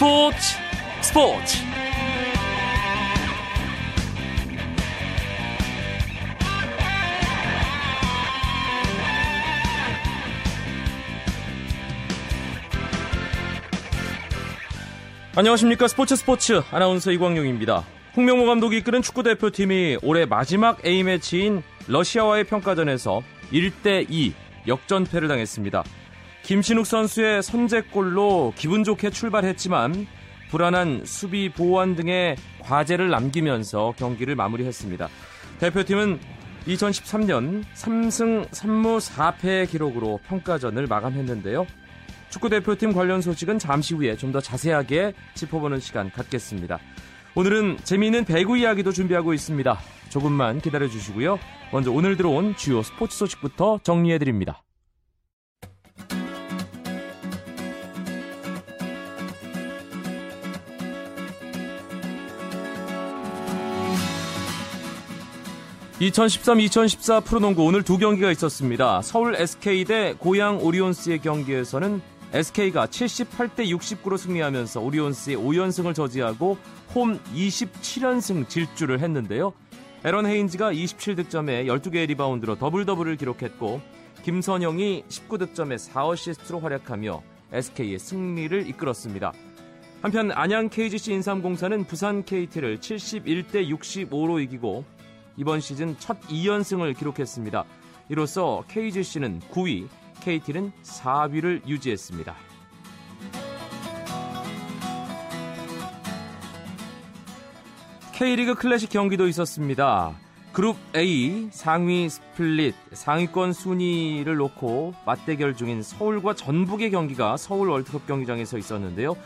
스포츠 스포츠 안녕하십니까 스포츠 스포츠 아나운서 이광용입니다. 홍명보 감독이 이끄는 축구 대표팀이 올해 마지막 A매치인 러시아와의 평가전에서 1대2 역전패를 당했습니다. 김신욱 선수의 선제골로 기분 좋게 출발했지만 불안한 수비 보완 등의 과제를 남기면서 경기를 마무리했습니다. 대표팀은 2013년 3승 3무 4패 기록으로 평가전을 마감했는데요. 축구대표팀 관련 소식은 잠시 후에 좀 더 자세하게 짚어보는 시간 갖겠습니다. 오늘은 재미있는 배구 이야기도 준비하고 있습니다. 조금만 기다려 주시고요. 먼저 오늘 들어온 주요 스포츠 소식부터 정리해 드립니다. (2013-2014) 프로농구 오늘 두 경기가 있었습니다. 서울 SK 대 고양 오리온스의 경기에서는 SK가 78대 69로 승리하면서 오리온스의 5연승을 저지하고 홈 27연승 질주를 했는데요. 에런 헤인즈가 27득점에 12개의 리바운드로 더블 더블을 기록했고 김선형이 19득점에 4어시스트로 활약하며 SK의 승리를 이끌었습니다. 한편 안양 KGC 인삼공사는 부산 KT를 71대 65로 이기고 이번 시즌 첫 2연승을 기록했습니다. 이로써 KGC는 9위, KT는 4위를 유지했습니다. K리그 클래식 경기도 있었습니다. 그룹 A 상위 스플릿 상위권 순위를 놓고 맞대결 중인 서울과 전북의 경기가 서울 월드컵 경기장에서 있었는데요.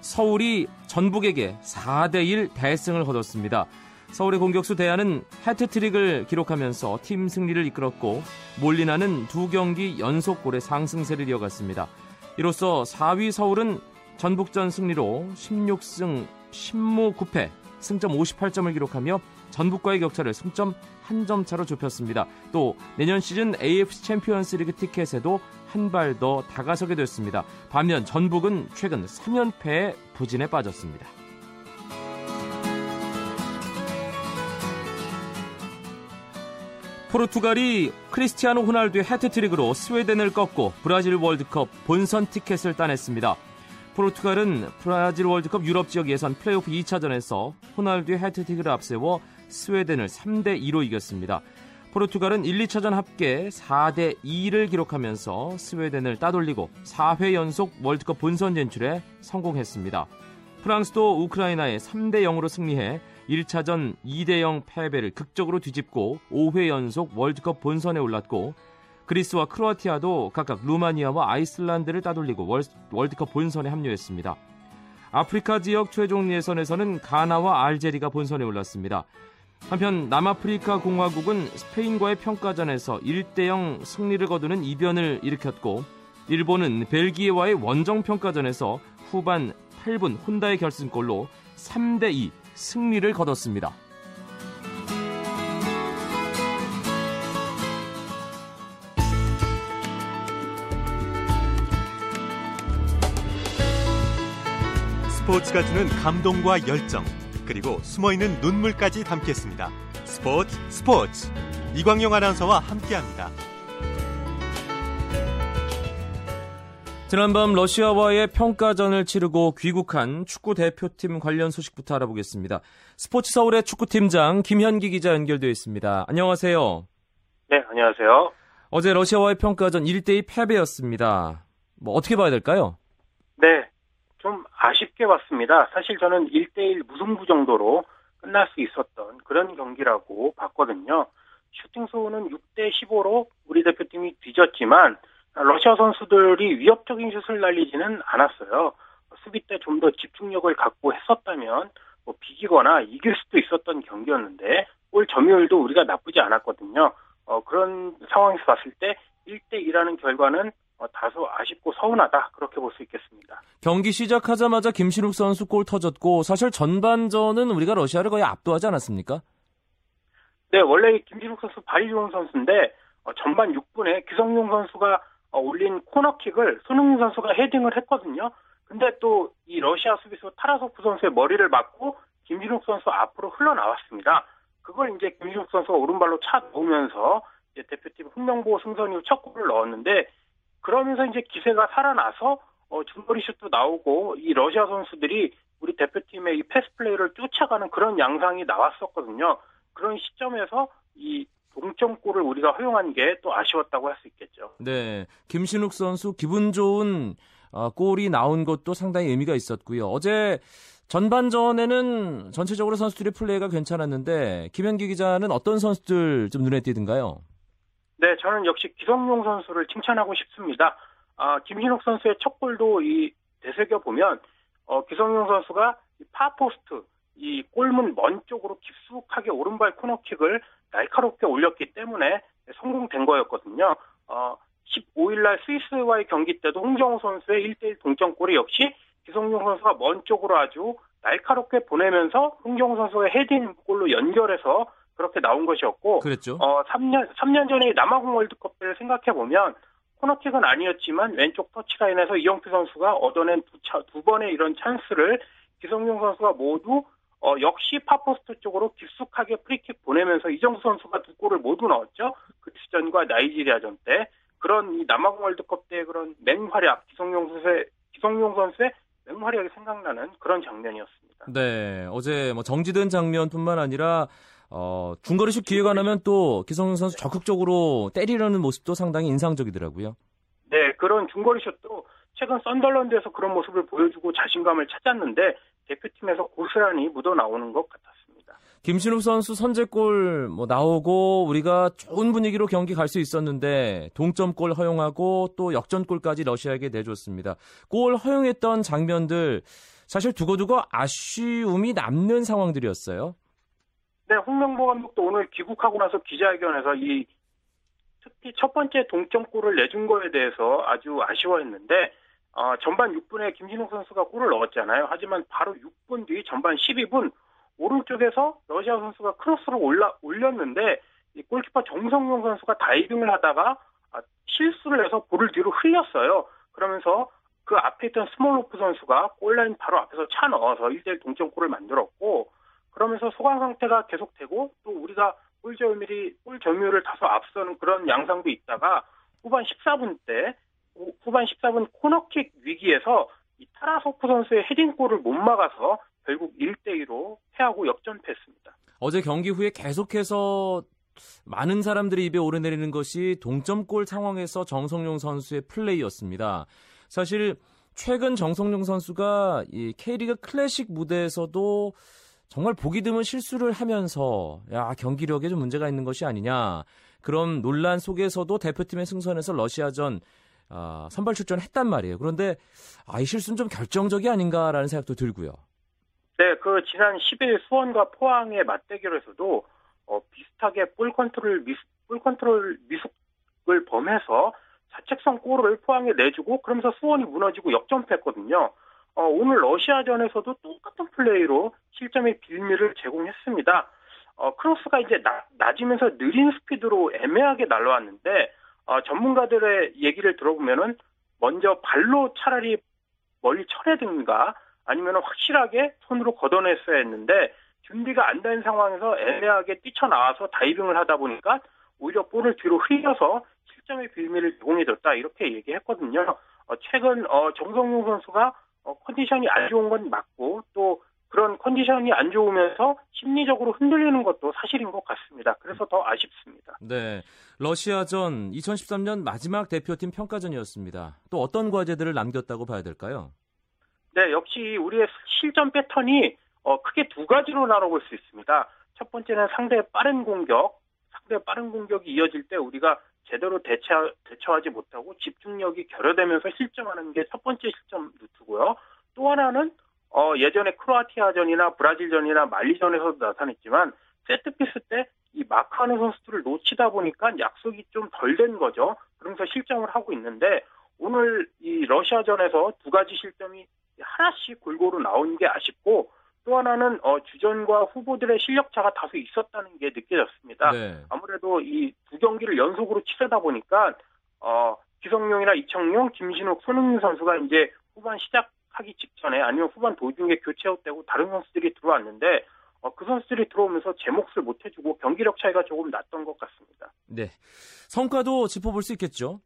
서울이 전북에게 4대1 대승을 거뒀습니다. 서울의 공격수 데얀은 해트트릭을 기록하면서 팀 승리를 이끌었고 몰리나는 두 경기 연속 골의 상승세를 이어갔습니다. 이로써 4위 서울은 전북전 승리로 16승 10무 9패 승점 58점을 기록하며 전북과의 격차를 승점 한점 차로 좁혔습니다. 또 내년 시즌 AFC 챔피언스 리그 티켓에도 한 발 더 다가서게 됐습니다. 반면 전북은 최근 3연패에 부진에 빠졌습니다. 포르투갈이 크리스티아노 호날두의 해트트릭으로 스웨덴을 꺾고 브라질 월드컵 본선 티켓을 따냈습니다. 포르투갈은 브라질 월드컵 유럽 지역 예선 플레이오프 2차전에서 호날두의 해트트릭을 앞세워 스웨덴을 3대 2로 이겼습니다. 포르투갈은 1, 2차전 합계 4대 2를 기록하면서 스웨덴을 따돌리고 4회 연속 월드컵 본선 진출에 성공했습니다. 프랑스도 우크라이나에 3대 0으로 승리해 1차전 2대0 패배를 극적으로 뒤집고 5회 연속 월드컵 본선에 올랐고 그리스와 크로아티아도 각각 루마니아와 아이슬란드를 따돌리고 월드컵 본선에 합류했습니다. 아프리카 지역 최종 예선에서는 가나와 알제리가 본선에 올랐습니다. 한편 남아프리카 공화국은 스페인과의 평가전에서 1대0 승리를 거두는 이변을 일으켰고 일본은 벨기에와의 원정 평가전에서 후반 8분 혼다의 결승골로 3대2 승리를 거뒀습니다. 스포츠가 주는 감동과 열정 그리고 숨어있는 눈물까지 담겠습니다. 스포츠 스포츠 이광용 아나운서와 함께합니다. 지난밤 러시아와의 평가전을 치르고 귀국한 축구 대표팀 관련 소식부터 알아보겠습니다. 스포츠 서울의 축구팀장 김현기 기자 연결되어 있습니다. 안녕하세요. 네, 안녕하세요. 어제 러시아와의 평가전 1대2 패배였습니다. 뭐 어떻게 봐야 될까요? 네, 좀 아쉽게 봤습니다. 사실 저는 1대1 무승부 정도로 끝날 수 있었던 그런 경기라고 봤거든요. 슈팅 수는 6대 15로 우리 대표팀이 뒤졌지만 러시아 선수들이 위협적인 슛을 날리지는 않았어요. 수비 때 좀 더 집중력을 갖고 했었다면 뭐 비기거나 이길 수도 있었던 경기였는데 골 점유율도 우리가 나쁘지 않았거든요. 어, 그런 상황에서 봤을 때 1대2라는 결과는 어, 다소 아쉽고 서운하다 그렇게 볼 수 있겠습니다. 경기 시작하자마자 김신욱 선수 골 터졌고 사실 전반전은 우리가 러시아를 거의 압도하지 않았습니까? 네, 원래 김신욱 선수 발이 좋은 선수인데 어, 전반 6분에 규성용 선수가 어, 올린 코너킥을 손흥민 선수가 헤딩을 했거든요. 근데 또 이 러시아 수비수 타라소프 선수의 머리를 맞고 김진욱 선수 앞으로 흘러나왔습니다. 그걸 이제 김진욱 선수가 오른발로 차 놓으면서 이제 대표팀 흥명보 승선 이후 첫 골을 넣었는데 그러면서 이제 기세가 살아나서 어, 중거리 슛도 나오고 이 러시아 선수들이 우리 대표팀의 이 패스 플레이를 쫓아가는 그런 양상이 나왔었거든요. 그런 시점에서 이 동점골을 우리가 허용한 게 또 아쉬웠다고 할 수 있겠죠. 네, 김신욱 선수 기분 좋은 어, 골이 나온 것도 상당히 의미가 있었고요. 어제 전반전에는 전체적으로 선수들의 플레이가 괜찮았는데 김현기 기자는 어떤 선수들 좀 눈에 띄든가요? 네, 저는 역시 기성용 선수를 칭찬하고 싶습니다. 아, 김신욱 선수의 첫 골도 이 되새겨 보면 어, 기성용 선수가 far post 이 골문 먼 쪽으로 깊숙하게 오른발 코너킥을 날카롭게 올렸기 때문에 성공된 거였거든요. 어, 15일날 스위스와의 경기 때도 홍정호 선수의 1대1 동점골이 역시 기성용 선수가 먼 쪽으로 아주 날카롭게 보내면서 홍정호 선수의 헤딩 골로 연결해서 그렇게 나온 것이었고, 그랬죠. 어, 3년, 3년 전에 남아공 월드컵 때를 생각해 보면, 코너킥은 아니었지만 왼쪽 터치라인에서 이영표 선수가 얻어낸 두, 차, 두 번의 이런 찬스를 기성용 선수가 모두 어, 역시 far post 쪽으로 깊숙하게 프리킥 보내면서 이정수 선수가 두 골을 모두 넣었죠. 그리스전과 나이지리아전 때 그런 이 남아공 월드컵 때 그런 맹활약 기성용 선수의 기성용 선수의 맹활약이 생각나는 그런 장면이었습니다. 네, 어제 뭐 정지된 장면뿐만 아니라 어, 중거리슛 기회가 나면 또 기성용 선수 적극적으로 때리려는 모습도 상당히 인상적이더라고요. 네, 그런 중거리슛도 최근 썬덜런드에서 그런 모습을 보여주고 자신감을 찾았는데 대표팀에서 고스란히 묻어 나오는 것 같았습니다. 김신욱 선수 선제골 뭐 나오고 우리가 좋은 분위기로 경기 갈 수 있었는데 동점골 허용하고 또 역전골까지 러시아에게 내줬습니다. 골 허용했던 장면들 사실 두고두고 아쉬움이 남는 상황들이었어요. 네, 홍명보 감독도 오늘 귀국하고 나서 기자회견에서 이 특히 첫 번째 동점골을 내준 거에 대해서 아주 아쉬워했는데 어, 전반 6분에 김진욱 선수가 골을 넣었잖아요. 하지만 바로 6분 뒤 전반 12분 오른쪽에서 러시아 선수가 크로스를 올라 올렸는데 이 골키퍼 정성용 선수가 다이빙을 하다가 아, 실수를 해서 볼을 뒤로 흘렸어요. 그러면서 그 앞에 있던 스몰로프 선수가 골라인 바로 앞에서 차 넣어서 1대1 동점골을 만들었고 그러면서 소강 상태가 계속되고 또 우리가 골 점유율이 골 점유율을 다소 앞서는 그런 양상도 있다가 후반 14분 때 후반 14분 코너킥 위기에서 이 타라소프 선수의 헤딩골을 못 막아서 결국 1대2로 패하고 역전패했습니다. 어제 경기 후에 계속해서 많은 사람들이 입에 오르내리는 것이 동점골 상황에서 정성용 선수의 플레이였습니다. 사실 최근 정성용 선수가 이 K리그 클래식 무대에서도 정말 보기 드문 실수를 하면서 야 경기력에 좀 문제가 있는 것이 아니냐 그런 논란 속에서도 대표팀의 승선에서 러시아전 어, 선발 출전했단 말이에요. 그런데 아, 이 실수는 좀 결정적이 아닌가라는 생각도 들고요. 네, 그 지난 10일 수원과 포항의 맞대결에서도 어, 비슷하게 볼 컨트롤 미스, 볼 컨트롤 미숙을 범해서 자책성 골을 포항에 내주고 그러면서 수원이 무너지고 역전패했거든요. 어, 오늘 러시아전에서도 똑같은 플레이로 실점의 빌미를 제공했습니다. 어, 크로스가 이제 나, 낮으면서 느린 스피드로 애매하게 날라왔는데 어, 전문가들의 얘기를 들어보면은 먼저 발로 차라리 멀리 쳐내든가 아니면 확실하게 손으로 걷어냈어야 했는데 준비가 안 된 상황에서 애매하게 뛰쳐나와서 다이빙을 하다 보니까 오히려 볼을 뒤로 흘려서 실점의 빌미를 제공해줬다 이렇게 얘기했거든요. 어, 최근 어, 정성용 선수가 어, 컨디션이 안 좋은 건 맞고 또 그런 컨디션이 안 좋으면서 심리적으로 흔들리는 것도 사실인 것 같습니다. 그래서 더 아쉽습니다. 네. 러시아전 2013년 마지막 대표팀 평가전이었습니다. 또 어떤 과제들을 남겼다고 봐야 될까요? 네, 역시 우리의 실전 패턴이 어, 크게 두 가지로 나눠볼 수 있습니다. 첫 번째는 상대의 빠른 공격, 상대의 빠른 공격이 이어질 때 우리가 제대로 대처, 대처하지 못하고 집중력이 결여되면서 실점하는 게 첫 번째 실점 루트고요. 또 하나는 어, 예전에 크로아티아전이나 브라질전이나 말리전에서도 나타냈지만 세트피스 때 이 마크하는 선수들을 놓치다 보니까 약속이 좀 덜 된 거죠. 그러면서 실점을 하고 있는데 오늘 이 러시아전에서 두 가지 실점이 하나씩 골고루 나온 게 아쉽고 또 하나는 어, 주전과 후보들의 실력차가 다소 있었다는 게 느껴졌습니다. 네. 아무래도 이 두 경기를 연속으로 치르다 보니까 어, 기성용이나 이청용, 김신욱, 손흥민 선수가 이제 후반 시작 하기 직전에 아니면 후반 도중에 교체되고 다른 선수들이 들어왔는데 어, 그 선수들이 들어오면서 제 몫을 못 해주고 경기력 차이가 조금 났던 것 같습니다. 네. 성과도 짚어볼 수 있겠죠?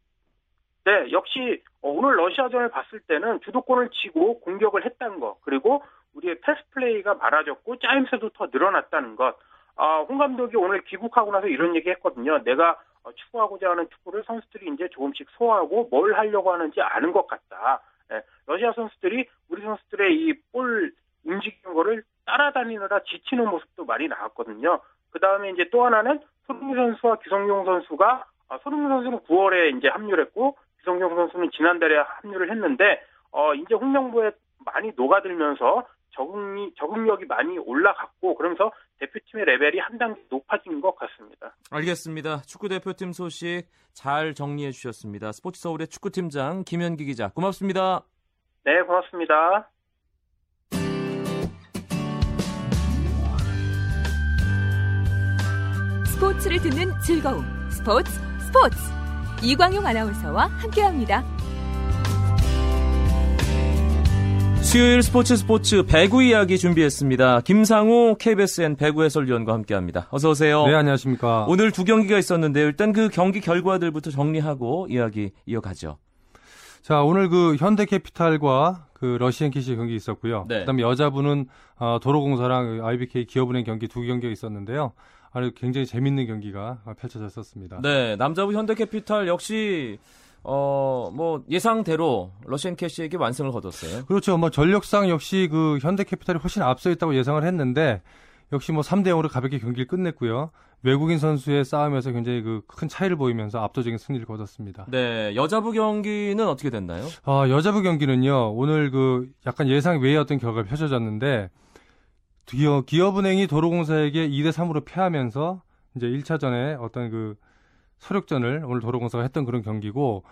네, 역시 어, 오늘 러시아전을 봤을 때는 주도권을 쥐고 공격을 했다는 것, 그리고 우리의 패스 플레이가 많아졌고 짜임새도 더 늘어났다는 것. 아, 홍 감독이 오늘 귀국하고 나서 이런 얘기 했거든요. 내가 어, 추구하고자 하는 축구를 선수들이 이제 조금씩 소화하고 뭘 하려고 하는지 아는 것 같다. 네, 러시아 선수들이 우리 선수들의 이 볼 움직이는 거를 따라다니느라 지치는 모습도 많이 나왔거든요. 그 다음에 이제 또 하나는 손흥민 선수와 기성용 선수가 아, 손흥민 선수는 9월에 이제 합류를 했고 기성용 선수는 지난달에 합류를 했는데 어 이제 홍명보에 많이 녹아들면서 적응이 적응력이 많이 올라갔고 그러면서 대표팀의 레벨이 한 단계 높아진 것 같습니다. 알겠습니다. 축구 대표팀 소식 잘 정리해 주셨습니다. 스포츠 서울의 축구 팀장 김현기 기자 고맙습니다. 네, 고맙습니다. 스포츠를 듣는 즐거움. 스포츠 스포츠. 이광용 아나운서와 함께합니다. 수요일 스포츠 스포츠 배구 이야기 준비했습니다. 김상우 KBSN 배구 해설위원과 함께합니다. 어서 오세요. 네, 안녕하십니까. 오늘 두 경기가 있었는데요. 일단 그 경기 결과들부터 정리하고 이야기 이어가죠. 자, 오늘 그 현대캐피탈과 그 러시앤캐시 경기 있었고요. 네. 그다음에 여자부는 어, 도로공사랑 IBK 기업은행 경기 두 경기가 있었는데요. 아주 굉장히 재밌는 경기가 펼쳐졌었습니다. 네, 남자부 현대캐피탈 역시 어, 뭐 예상대로 러시앤 캐시에게 완승을 거뒀어요. 그렇죠. 뭐 전력상 역시 그 현대캐피탈이 훨씬 앞서 있다고 예상을 했는데 역시 뭐 3대 0으로 가볍게 경기를 끝냈고요. 외국인 선수의 싸움에서 굉장히 그 큰 차이를 보이면서 압도적인 승리를 거뒀습니다. 네, 여자부 경기는 어떻게 됐나요? 아, 여자부 경기는요. 오늘 그 약간 예상 외의 어떤 결과가 펼쳐졌는데 기업, 기업은행이 도로공사에게 2대 3으로 패하면서 이제 1차전에 어떤 그 서력전을 오늘 도로공사가 했던 그런 경기고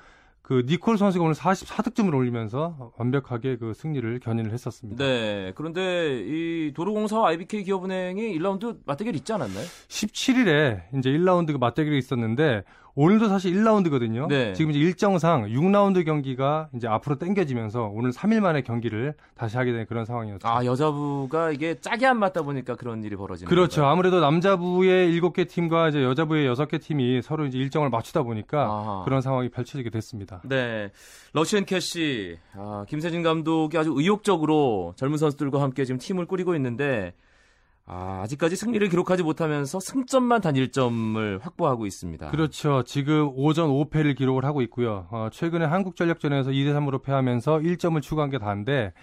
그 니콜 선수가 오늘 44득점을 올리면서 완벽하게 그 승리를 견인을 했었습니다. 네, 그런데 이 도로공사와 IBK 기업은행이 1라운드 맞대결 있지 않았나요? 17일에 이제 1라운드가 맞대결이 있었는데 오늘도 사실 1라운드거든요. 네. 지금 이제 일정상 6라운드 경기가 이제 앞으로 당겨지면서 오늘 3일 만에 경기를 다시 하게 된 그런 상황이었죠. 아, 여자부가 이게 짝이 안 맞다 보니까 그런 일이 벌어지는 그렇죠. 건가요? 아무래도 남자부의 7개 팀과 이제 여자부의 6개 팀이 서로 이제 일정을 맞추다 보니까 아하. 그런 상황이 펼쳐지게 됐습니다. 네. 러시앤캐시, 아, 김세진 감독이 아주 의욕적으로 젊은 선수들과 함께 지금 팀을 꾸리고 있는데, 아, 아직까지 승리를 기록하지 못하면서 승점만 단 1점을 확보하고 있습니다. 그렇죠. 지금 오전 5패를 기록을 하고 있고요. 어, 최근에 한국전력전에서 2대 3으로 패하면서 1점을 추가한 게 다인데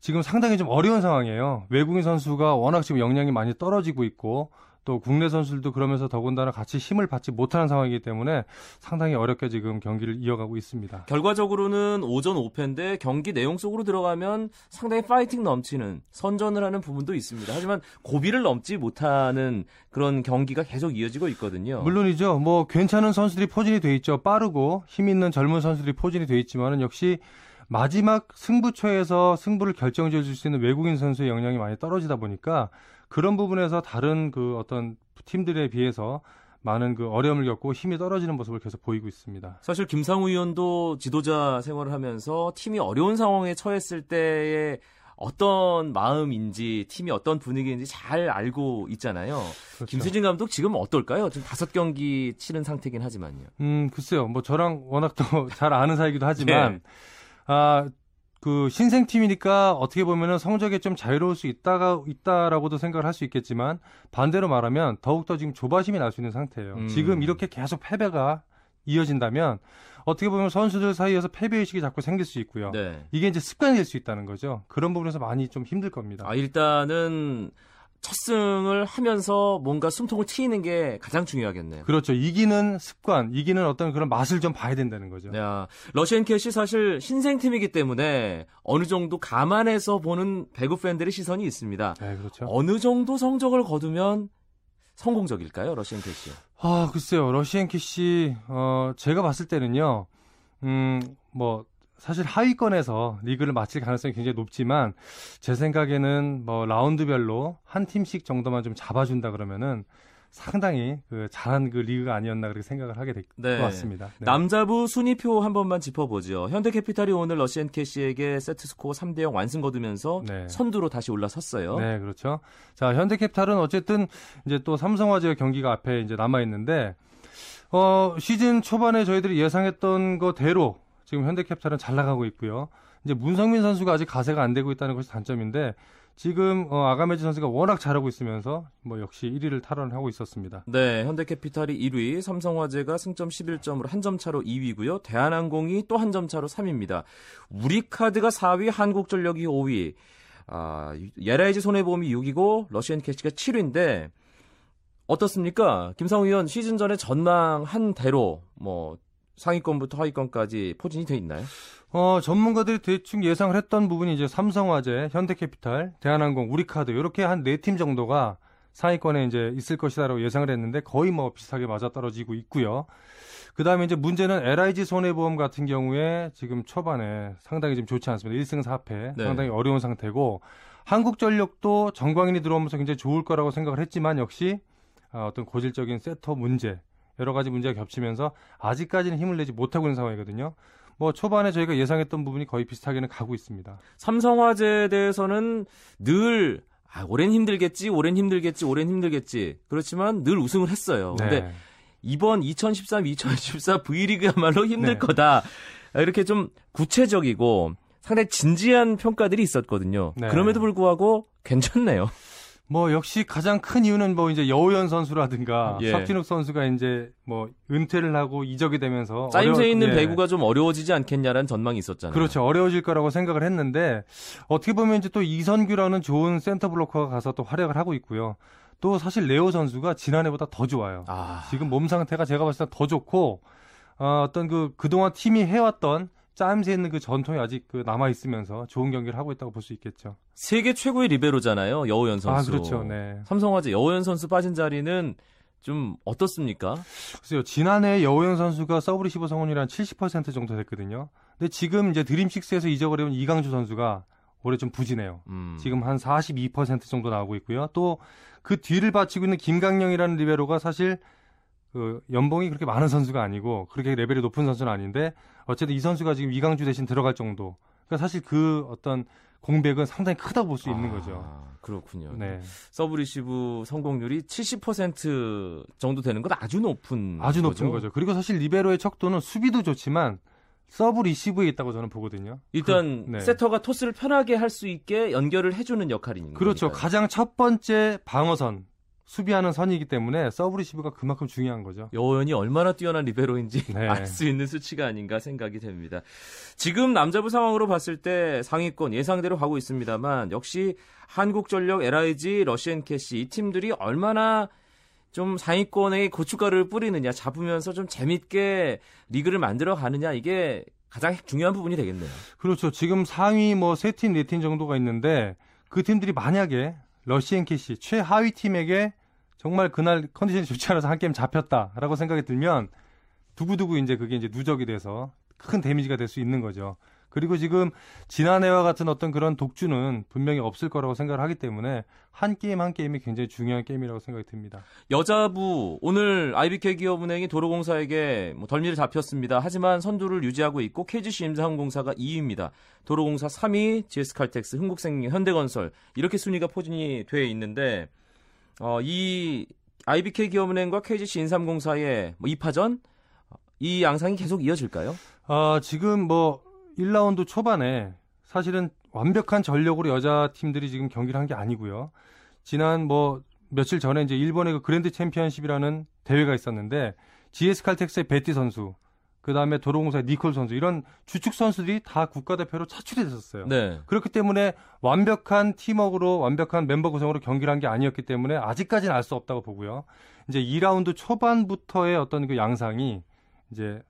지금 상당히 좀 어려운 상황이에요. 외국인 선수가 워낙 지금 역량이 많이 떨어지고 있고 또 국내 선수들도 그러면서 더군다나 같이 힘을 받지 못하는 상황이기 때문에 상당히 어렵게 지금 경기를 이어가고 있습니다. 결과적으로는 오전 5패인데 경기 내용 속으로 들어가면 상당히 파이팅 넘치는 선전을 하는 부분도 있습니다. 하지만 고비를 넘지 못하는 그런 경기가 계속 이어지고 있거든요. 물론이죠. 뭐 괜찮은 선수들이 포진이 돼 있죠. 빠르고 힘 있는 젊은 선수들이 포진이 돼 있지만은 역시 마지막 승부처에서 승부를 결정지어 줄수 있는 외국인 선수의 역량이 많이 떨어지다 보니까 그런 부분에서 다른 그 어떤 팀들에 비해서 많은 그 어려움을 겪고 힘이 떨어지는 모습을 계속 보이고 있습니다. 사실 김상우 의원도 지도자 생활을 하면서 팀이 어려운 상황에 처했을 때의 어떤 마음인지 팀이 어떤 분위기인지 잘 알고 있잖아요. 그렇죠. 김세진 감독 지금 어떨까요? 지금 다섯 경기 치른 상태긴 하지만요. 음, 글쎄요. 뭐 저랑 워낙 또 잘 아는 사이기도 하지만 네. 아, 그 신생 팀이니까 어떻게 보면은 성적에 좀 자유로울 수 있다가 있다라고도 생각을 할 수 있겠지만 반대로 말하면 더욱 더 지금 조바심이 날 수 있는 상태예요. 음. 지금 이렇게 계속 패배가 이어진다면 어떻게 보면 선수들 사이에서 패배 의식이 자꾸 생길 수 있고요. 네. 이게 이제 습관이 될 수 있다는 거죠. 그런 부분에서 많이 좀 힘들 겁니다. 아, 일단은 첫 승을 하면서 뭔가 숨통을 트이는 게 가장 중요하겠네요. 그렇죠. 이기는 습관, 이기는 어떤 그런 맛을 좀 봐야 된다는 거죠. 야, 러시앤캐시 사실 신생팀이기 때문에 어느 정도 감안해서 보는 배구 팬들의 시선이 있습니다. 네, 그렇죠. 어느 정도 성적을 거두면 성공적일까요, 러시앤캐시? 아, 글쎄요. 러시앤캐시, 어, 제가 봤을 때는요, 음, 뭐, 사실 하위권에서 리그를 마칠 가능성이 굉장히 높지만, 제 생각에는 뭐, 라운드별로 한 팀씩 정도만 좀 잡아준다 그러면은, 상당히 그 잘한 그 리그가 아니었나 그렇게 생각을 하게 될것 네. 같습니다. 네. 남자부 순위표 한 번만 짚어보죠. 현대캐피탈이 오늘 러시앤캐시에게 세트스코어 3대0 완승 거두면서 네. 선두로 다시 올라섰어요. 네, 그렇죠. 자, 현대캐피탈은 어쨌든 이제 또 삼성화재 경기가 앞에 이제 남아 있는데 어, 시즌 초반에 저희들이 예상했던 거대로 지금 현대캐피탈은 잘 나가고 있고요. 이제 문성민 선수가 아직 가세가 안 되고 있다는 것이 단점인데 지금 어, 아가메즈 선수가 워낙 잘하고 있으면서 뭐 역시 1위를 탈환하고 있었습니다. 네, 현대캐피탈이 1위, 삼성화재가 승점 11점으로 한 점 차로 2위고요. 대한항공이 또 한 점 차로 3위입니다. 우리카드가 4위, 한국전력이 5위. 아, LIG 손해보험이 6위고 러시앤캐시가 7위인데 어떻습니까? 김상우 위원 시즌 전에 전망한 대로 뭐 상위권부터 하위권까지 포진이 돼 있나요? 어, 전문가들이 대충 예상을 했던 부분이 이제 삼성화재, 현대캐피탈, 대한항공, 우리카드 이렇게 한 네 팀 정도가 상위권에 이제 있을 것이다라고 예상을 했는데 거의 뭐 비슷하게 맞아떨어지고 있고요. 그다음에 이제 문제는 LIG 손해보험 같은 경우에 지금 초반에 상당히 좀 좋지 않습니다. 1승 4패 네. 상당히 어려운 상태고 한국전력도 정광인이 들어오면서 굉장히 좋을 거라고 생각을 했지만 역시 아, 어떤 고질적인 세터 문제 여러 가지 문제가 겹치면서 아직까지는 힘을 내지 못하고 있는 상황이거든요. 뭐 초반에 저희가 예상했던 부분이 거의 비슷하게는 가고 있습니다. 삼성화재에 대해서는 늘 아, 올해는 힘들겠지, 올해는 힘들겠지, 올해는 힘들겠지. 그렇지만 늘 우승을 했어요. 근데 네. 이번 2013, 2014 V리그야말로 힘들 네. 거다. 이렇게 좀 구체적이고 상당히 진지한 평가들이 있었거든요. 네. 그럼에도 불구하고 괜찮네요. 뭐 역시 가장 큰 이유는 뭐 이제 여우현 선수라든가 예. 석진욱 선수가 이제 뭐 은퇴를 하고 이적이 되면서 짜임새 어려워- 있는 예. 배구가 좀 어려워지지 않겠냐라는 전망이 있었잖아요. 그렇죠. 어려워질 거라고 생각을 했는데 어떻게 보면 이제 또 이선규라는 좋은 센터 블로커가 가서 또 활약을 하고 있고요. 또 사실 레오 선수가 지난해보다 더 좋아요. 아, 지금 몸 상태가 제가 봤을 때 더 좋고 어, 어떤 그 그동안 팀이 해왔던 짜임새 있는 그 전통이 아직 그 남아 있으면서 좋은 경기를 하고 있다고 볼 수 있겠죠. 세계 최고의 리베로잖아요. 여오현 선수. 아 그렇죠. 네. 삼성화재 여오현 선수 빠진 자리는 좀 어떻습니까? 글쎄요, 지난해 여오현 선수가 서브 리시브 성공률이 한70% 정도 됐거든요. 근데 지금 이제 드림식스에서 이적해버린 이강주 선수가 올해 좀 부진해요. 음. 지금 한 42% 정도 나오고 있고요. 또 그 뒤를 받치고 있는 김강녕이라는 리베로가 사실 그 연봉이 그렇게 많은 선수가 아니고 그렇게 레벨이 높은 선수는 아닌데 어쨌든 이 선수가 지금 이강주 대신 들어갈 정도. 그러니까 사실 그 어떤 공백은 상당히 크다고 볼수 있는 아, 거죠. 그렇군요. 네. 서브 리시브 성공률이 70% 정도 되는 건 아주 높은 아주 높은 거죠. 그리고 사실 리베로의 척도는 수비도 좋지만 서브 리시브에 있다고 저는 보거든요. 일단 그- 네. 세터가 토스를 편하게 할 수 있게 연결을 해주는 역할인 그렇죠. 거니까요. 가장 첫 번째 방어선 수비하는 선이기 때문에 서브 리시브가 그만큼 중요한 거죠. 여오현이 얼마나 뛰어난 리베로인지 네. 알수 있는 수치가 아닌가 생각이 됩니다. 지금 남자부 상황으로 봤을 때 상위권 예상대로 가고 있습니다만 역시 한국전력, LIG, 러시앤캐시 이 팀들이 얼마나 좀 상위권에 고춧가루를 뿌리느냐 잡으면서 좀 재밌게 리그를 만들어 가느냐 이게 가장 중요한 부분이 되겠네요. 그렇죠. 지금 상위 뭐 세 팀, 네 팀 정도가 있는데 그 팀들이 만약에 러시앤캐시 최하위 팀에게 정말 그날 컨디션이 좋지 않아서 한 게임 잡혔다라고 생각이 들면 두고두고 이제 그게 이제 누적이 돼서 큰 데미지가 될 수 있는 거죠. 그리고 지금 지난해와 같은 어떤 그런 독주는 분명히 없을 거라고 생각을 하기 때문에 한 게임 한 게임이 굉장히 중요한 게임이라고 생각이 듭니다. 여자부 오늘 IBK 기업은행이 도로공사에게 뭐 덜미를 잡혔습니다. 하지만 선두를 유지하고 있고 KGC 인삼공사가 2위입니다. 도로공사 3위, GS칼텍스, 흥국생명, 현대건설 이렇게 순위가 포진이 돼 있는데 어, 이 IBK 기업은행과 KGC 인삼공사의 뭐 2파전 이 양상이 계속 이어질까요? 아, 지금 뭐 1라운드 초반에 사실은 완벽한 전력으로 여자 팀들이 지금 경기를 한 게 아니고요. 지난 뭐 며칠 전에 이제 일본의 그 그랜드 챔피언십이라는 대회가 있었는데 GS 칼텍스의 베티 선수, 그 다음에 도로공사의 니콜 선수 이런 주축 선수들이 다 국가대표로 차출이 됐었어요. 네. 그렇기 때문에 완벽한 팀워크로 완벽한 멤버 구성으로 경기를 한 게 아니었기 때문에 아직까지는 알 수 없다고 보고요. 이제 2라운드 초반부터의 어떤 그 양상이 이제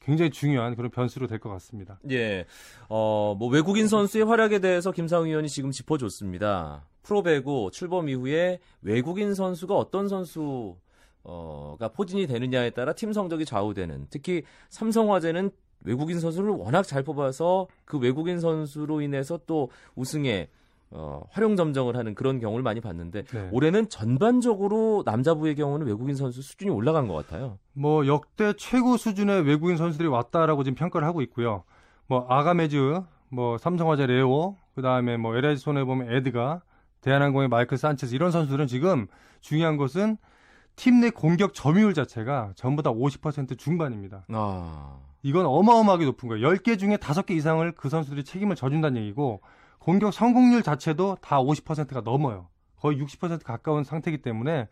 굉장히 중요한 그런 변수로 될 것 같습니다. 예. 어, 뭐 외국인 선수의 활약에 대해서 김상우 의원이 지금 짚어줬습니다. 프로배구 출범 이후에 외국인 선수가 어떤 선수 어가 포진이 되느냐에 따라 팀 성적이 좌우되는 특히 삼성화재는 외국인 선수를 워낙 잘 뽑아서 그 외국인 선수로 인해서 또 우승에 어, 활용 점정을 하는 그런 경우를 많이 봤는데 네. 올해는 전반적으로 남자부의 경우는 외국인 선수 수준이 올라간 것 같아요. 뭐 역대 최고 수준의 외국인 선수들이 왔다라고 지금 평가를 하고 있고요. 뭐 아가메즈, 뭐 삼성화재 레오, 그 다음에 뭐 LH 손해 보면 에드가, 대한항공의 마이클 산체스 이런 선수들은 지금 중요한 것은 팀 내 공격 점유율 자체가 전부 다 50% 중반입니다. 아, 이건 어마어마하게 높은 거예요. 10개 중에 5개 이상을 그 선수들이 책임을 져준다는 얘기고 공격 성공률 자체도 다 50%가 넘어요. 거의 60% 가까운 상태이기 때문에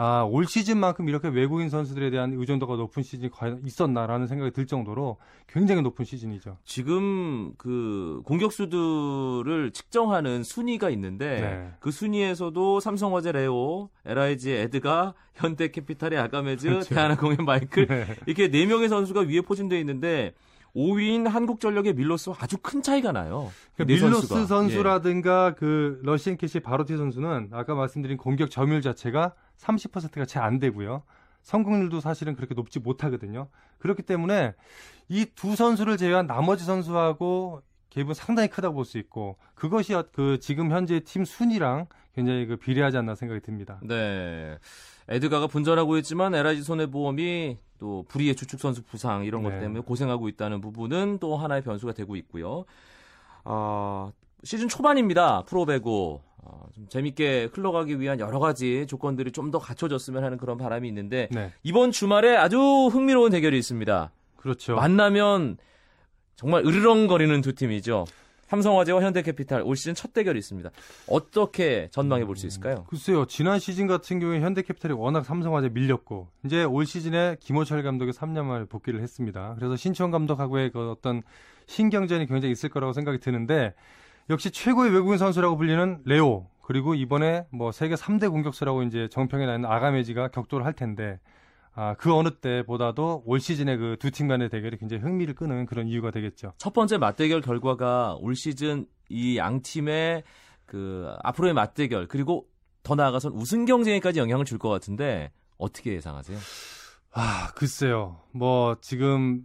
아, 올 시즌만큼 이렇게 외국인 선수들에 대한 의존도가 높은 시즌이 과연 있었나라는 생각이 들 정도로 굉장히 높은 시즌이죠. 지금 그 공격수들을 측정하는 순위가 있는데 네. 그 순위에서도 삼성화재 레오, LIG 에드가, 현대캐피탈의 아가메즈, 그렇죠. 대한항공의 마이클 네. 이렇게 네 명의 선수가 위에 포진되어 있는데 5위인 한국전력의 밀로스와 아주 큰 차이가 나요. 그네 밀로스 선수가. 선수라든가 그 러시앤캐시 바로티 선수는 아까 말씀드린 공격 점유율 자체가 30%가 채 안 되고요. 성공률도 사실은 그렇게 높지 못하거든요. 그렇기 때문에 이 두 선수를 제외한 나머지 선수하고 갭은 상당히 크다고 볼 수 있고 그것이 그 지금 현재 팀 순위랑 굉장히 그 비례하지 않나 생각이 듭니다. 네. 에드가가 분전하고 있지만 LIG 손해보험이 또 불의의 주축 선수 부상 이런 것 네. 때문에 고생하고 있다는 부분은 또 하나의 변수가 되고 있고요. 아, 시즌 초반입니다. 프로배구. 어, 좀 재밌게 흘러가기 위한 여러 가지 조건들이 좀 더 갖춰졌으면 하는 그런 바람이 있는데 네, 이번 주말에 아주 흥미로운 대결이 있습니다. 그렇죠. 만나면 정말 으르렁거리는 두 팀이죠. 삼성화재와 현대캐피탈 올 시즌 첫 대결이 있습니다. 어떻게 전망해 볼 수 있을까요? 글쎄요, 지난 시즌 같은 경우에 현대캐피탈이 워낙 삼성화재 밀렸고, 이제 올 시즌에 김호철 감독이 3년 만에 복귀를 했습니다. 그래서 신치원 감독하고의 그 어떤 신경전이 굉장히 있을 거라고 생각이 드는데, 역시 최고의 외국인 선수라고 불리는 레오, 그리고 이번에 뭐 세계 3대 공격수라고 이제 정평에 나 있는 아가메지가 격돌을 할 텐데, 아, 그 어느 때보다도 올 시즌에 그두 팀 간의 대결이 굉장히 흥미를 끄는 그런 이유가 되겠죠. 첫 번째 맞대결 결과가 올 시즌 이 양 팀의 그 앞으로의 맞대결 그리고 더 나아가선 우승 경쟁에까지 영향을 줄 것 같은데 어떻게 예상하세요? 아, 글쎄요. 뭐 지금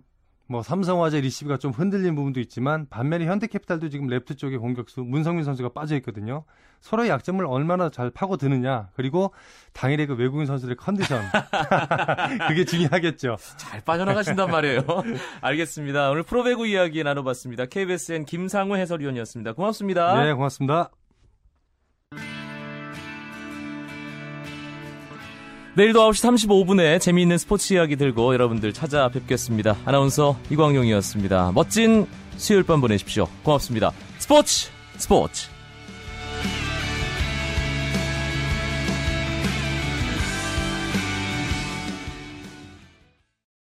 뭐 삼성화재 리시브가 좀 흔들린 부분도 있지만 반면에 현대캐피탈도 지금 레프트 쪽에 공격수 문성민 선수가 빠져 있거든요. 서로의 약점을 얼마나 잘 파고 드느냐 그리고 당일의 그 외국인 선수들의 컨디션 그게 중요하겠죠. 잘 빠져나가신단 말이에요. 알겠습니다. 오늘 프로배구 이야기 나눠봤습니다. KBSN 김상우 해설위원이었습니다. 고맙습니다. 네, 고맙습니다. 내일도 9시 35분에 재미있는 스포츠 이야기 들고 여러분들 찾아뵙겠습니다. 아나운서 이광용이었습니다. 멋진 수요일 밤 보내십시오. 고맙습니다. 스포츠 스포츠